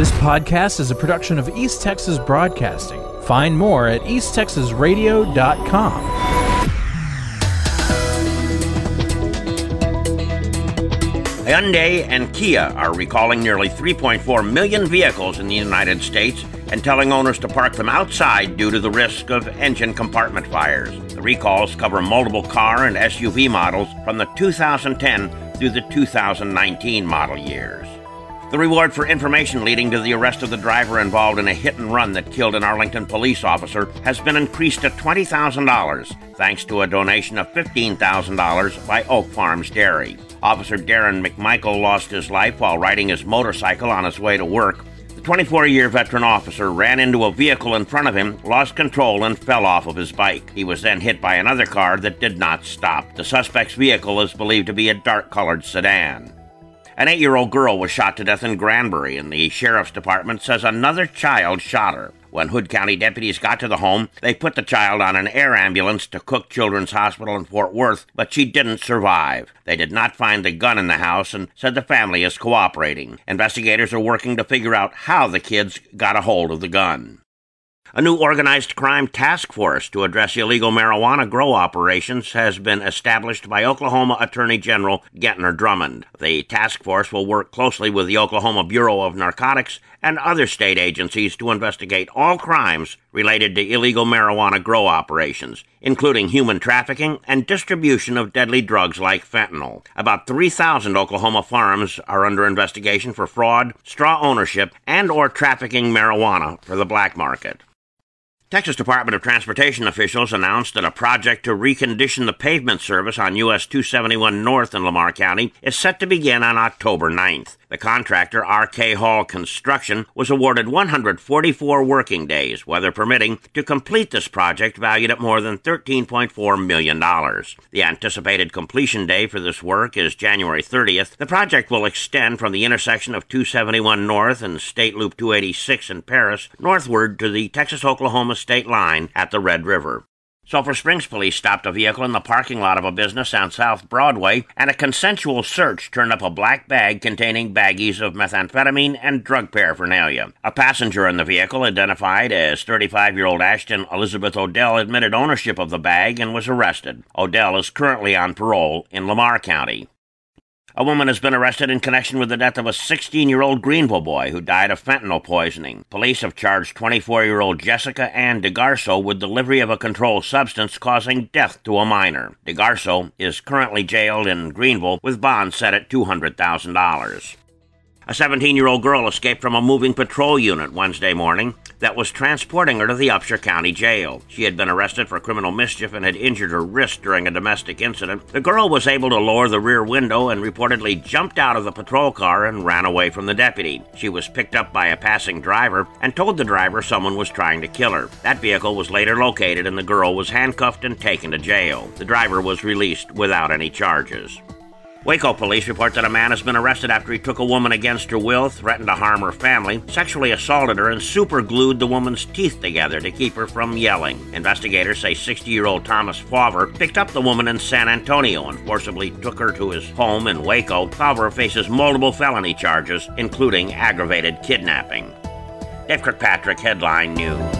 This podcast is a production of East Texas Broadcasting. Find more at easttexasradio.com. Hyundai and Kia are recalling nearly 3.4 million vehicles in the United States and telling owners to park them outside due to the risk of engine compartment fires. The recalls cover multiple car and SUV models from the 2010 through the 2019 model years. The reward for information leading to the arrest of the driver involved in a hit and run that killed an Arlington police officer has been increased to $20,000 thanks to a donation of $15,000 by Oak Farms Dairy. Officer Darren McMichael lost his life while riding his motorcycle on his way to work. The 24 year veteran officer ran into a vehicle in front of him, lost control, and fell off of his bike. He was then hit by another car that did not stop. The suspect's vehicle is believed to be a dark colored sedan. An eight year old girl was shot to death in Granbury, and the sheriff's department says another child shot her. When Hood County deputies got to the home, they put the child on an air ambulance to Cook Children's Hospital in Fort Worth, but she didn't survive. They did not find the gun in the house and said the family is cooperating. Investigators are working to figure out how the kids got a hold of the gun. A new organized crime task force to address illegal marijuana grow operations has been established by Oklahoma Attorney General Gentner Drummond. The task force will work closely with the Oklahoma Bureau of Narcotics and other state agencies to investigate all crimes related to illegal marijuana grow operations, including human trafficking and distribution of deadly drugs like fentanyl. About 3,000 Oklahoma farms are under investigation for fraud, straw ownership, and or trafficking marijuana for the black market. Texas Department of Transportation officials announced that a project to recondition the pavement service on US 271 North in Lamar County is set to begin on October 9th. The contractor, RK Hall Construction, was awarded 144 working days, weather permitting, to complete this project valued at more than $13.4 million. The anticipated completion day for this work is January 30th. The project will extend from the intersection of 271 North and State Loop 286 in Paris northward to the Texas Oklahoma state line at the Red River. Sulphur Springs police stopped a vehicle in the parking lot of a business on South Broadway, and a consensual search turned up a black bag containing baggies of methamphetamine and drug paraphernalia. A passenger in the vehicle, identified as 35 year old Ashton Elizabeth Odell, admitted ownership of the bag and was arrested. Odell is currently on parole in Lamar County. A woman has been arrested in connection with the death of a 16 year old Greenville boy who died of fentanyl poisoning. Police have charged 24 year old Jessica Ann DeGarso with delivery of a controlled substance causing death to a minor. DeGarso is currently jailed in Greenville with bond set at $200,000. A 17 year old girl escaped from a moving patrol unit Wednesday morning that was transporting her to the Upshur County Jail. She had been arrested for criminal mischief and had injured her wrist during a domestic incident. The girl was able to lower the rear window and reportedly jumped out of the patrol car and ran away from the deputy. She was picked up by a passing driver and told the driver someone was trying to kill her. That vehicle was later located and the girl was handcuffed and taken to jail. The driver was released without any charges. Waco police report that a man has been arrested after he took a woman against her will, threatened to harm her family, sexually assaulted her, and superglued the woman's teeth together to keep her from yelling. Investigators say 60 year old Thomas Fauver picked up the woman in San Antonio and forcibly took her to his home in Waco. Fauver faces multiple felony charges, including aggravated kidnapping. Dave Kirkpatrick, Headline News.